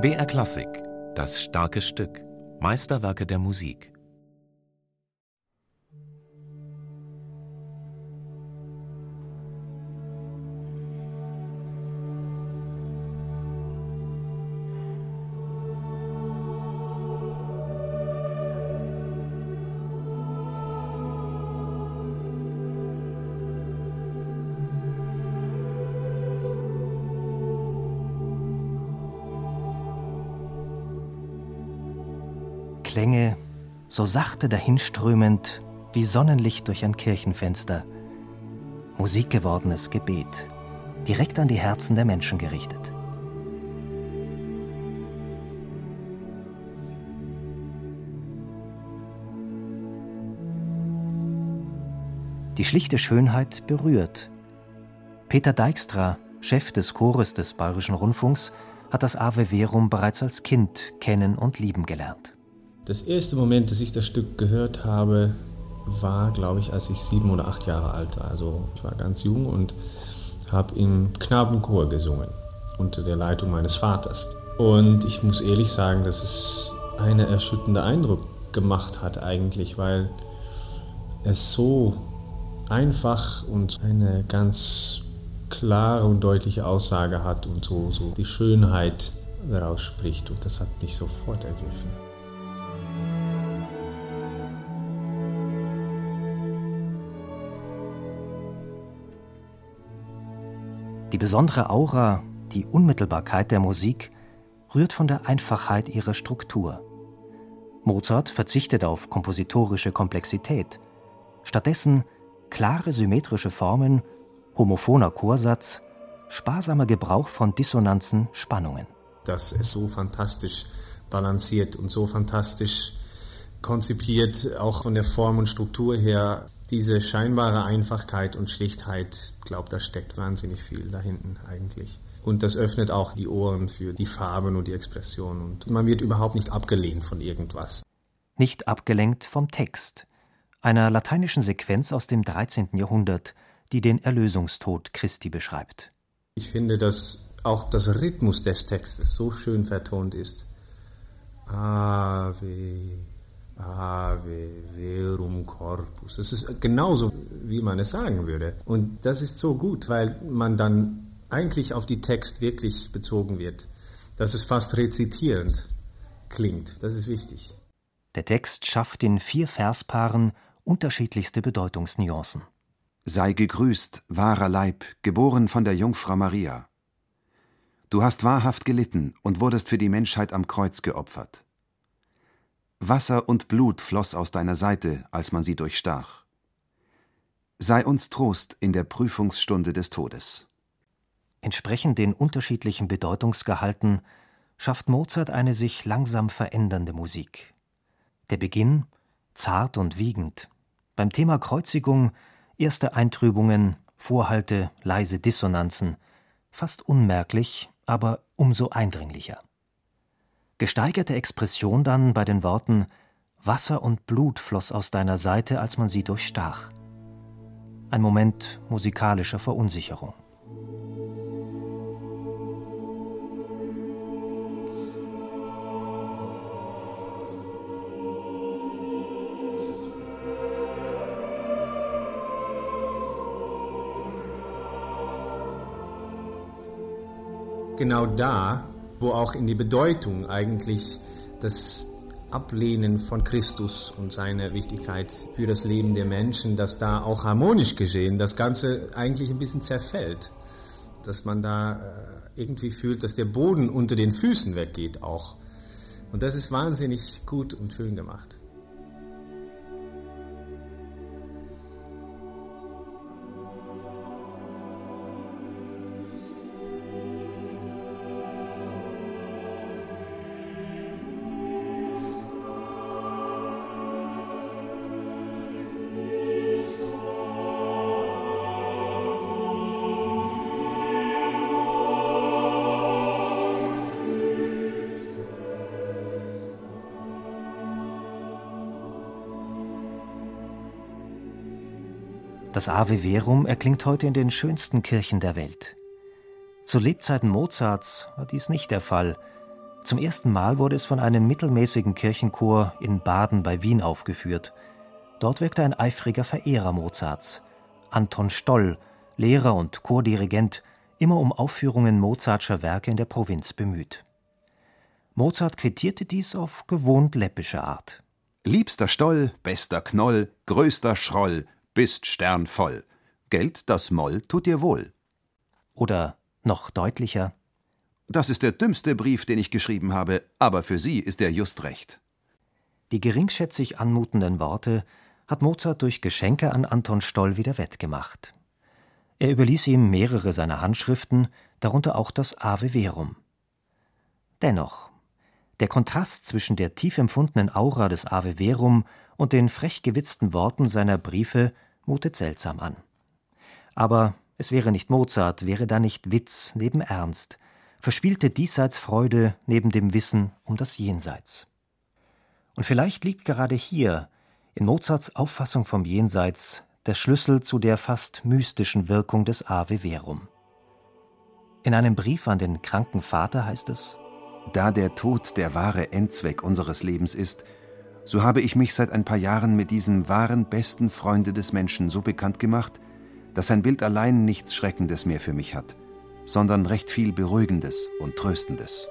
BR Klassik, das starke Stück, Meisterwerke der Musik. Klänge, so sachte dahinströmend wie Sonnenlicht durch ein Kirchenfenster. Musikgewordenes Gebet, direkt an die Herzen der Menschen gerichtet. Die schlichte Schönheit berührt. Peter Dijkstra, Chef des Chores des Bayerischen Rundfunks, hat das Ave Verum bereits als Kind kennen und lieben gelernt. Das erste Moment, dass ich das Stück gehört habe, war, glaube ich, als ich sieben oder acht Jahre alt war. Also ich war ganz jung und habe im Knabenchor gesungen unter der Leitung meines Vaters. Und ich muss ehrlich sagen, dass es einen erschütternden Eindruck gemacht hat eigentlich, weil es so einfach und eine ganz klare und deutliche Aussage hat und so, so die Schönheit daraus spricht. Und das hat mich sofort ergriffen. Die besondere Aura, die Unmittelbarkeit der Musik rührt von der Einfachheit ihrer Struktur. Mozart verzichtet auf kompositorische Komplexität. Stattdessen klare symmetrische Formen, homophoner Chorsatz, sparsamer Gebrauch von Dissonanzen, Spannungen. Dass es so fantastisch balanciert und so fantastisch konzipiert, auch von der Form und Struktur her, diese scheinbare Einfachkeit und Schlichtheit, ich glaube, da steckt wahnsinnig viel da hinten eigentlich. Und das öffnet auch die Ohren für die Farben und die Expression. Und man wird überhaupt nicht abgelehnt von irgendwas. Nicht abgelenkt vom Text, einer lateinischen Sequenz aus dem 13. Jahrhundert, die den Erlösungstod Christi beschreibt. Ich finde, dass auch das Rhythmus des Textes so schön vertont ist. Ave, Ave verum corpus. Das ist genauso, wie man es sagen würde. Und das ist so gut, weil man dann eigentlich auf die Text wirklich bezogen wird. Dass es fast rezitierend klingt. Das ist wichtig. Der Text schafft in vier Verspaaren unterschiedlichste Bedeutungsnuancen. Sei gegrüßt, wahrer Leib, geboren von der Jungfrau Maria. Du hast wahrhaft gelitten und wurdest für die Menschheit am Kreuz geopfert. Wasser und Blut floss aus deiner Seite, als man sie durchstach. Sei uns Trost in der Prüfungsstunde des Todes. Entsprechend den unterschiedlichen Bedeutungsgehalten schafft Mozart eine sich langsam verändernde Musik. Der Beginn zart und wiegend. Beim Thema Kreuzigung erste Eintrübungen, Vorhalte, leise Dissonanzen, fast unmerklich, aber umso eindringlicher. Gesteigerte Expression dann bei den Worten Wasser und Blut floss aus deiner Seite, als man sie durchstach. Ein Moment musikalischer Verunsicherung. Genau da wo auch in die Bedeutung eigentlich das Ablehnen von Christus und seine Wichtigkeit für das Leben der Menschen, dass da auch harmonisch geschehen, das Ganze eigentlich ein bisschen zerfällt. Dass man da äh, irgendwie fühlt, dass der Boden unter den Füßen weggeht auch. Und das ist wahnsinnig gut und schön gemacht. Das Ave Verum erklingt heute in den schönsten Kirchen der Welt. Zu Lebzeiten Mozarts war dies nicht der Fall. Zum ersten Mal wurde es von einem mittelmäßigen Kirchenchor in Baden bei Wien aufgeführt. Dort wirkte ein eifriger Verehrer Mozarts, Anton Stoll, Lehrer und Chordirigent, immer um Aufführungen Mozartscher Werke in der Provinz bemüht. Mozart quittierte dies auf gewohnt läppische Art. Liebster Stoll, bester Knoll, größter Schroll, bist sternvoll. Geld das Moll tut dir wohl. Oder noch deutlicher. Das ist der dümmste Brief, den ich geschrieben habe, aber für Sie ist er just recht. Die geringschätzig anmutenden Worte hat Mozart durch Geschenke an Anton Stoll wieder wettgemacht. Er überließ ihm mehrere seiner Handschriften, darunter auch das Ave Verum. Dennoch, der Kontrast zwischen der tief empfundenen Aura des Ave Verum und den frech gewitzten Worten seiner Briefe mutet seltsam an. Aber es wäre nicht Mozart, wäre da nicht Witz neben Ernst, verspielte Diesseitsfreude neben dem Wissen um das Jenseits. Und vielleicht liegt gerade hier, in Mozarts Auffassung vom Jenseits, der Schlüssel zu der fast mystischen Wirkung des Ave Verum. In einem Brief an den kranken Vater heißt es: Da der Tod der wahre Endzweck unseres Lebens ist, so habe ich mich seit ein paar Jahren mit diesem wahren besten Freunde des Menschen so bekannt gemacht, dass sein Bild allein nichts Schreckendes mehr für mich hat, sondern recht viel Beruhigendes und Tröstendes.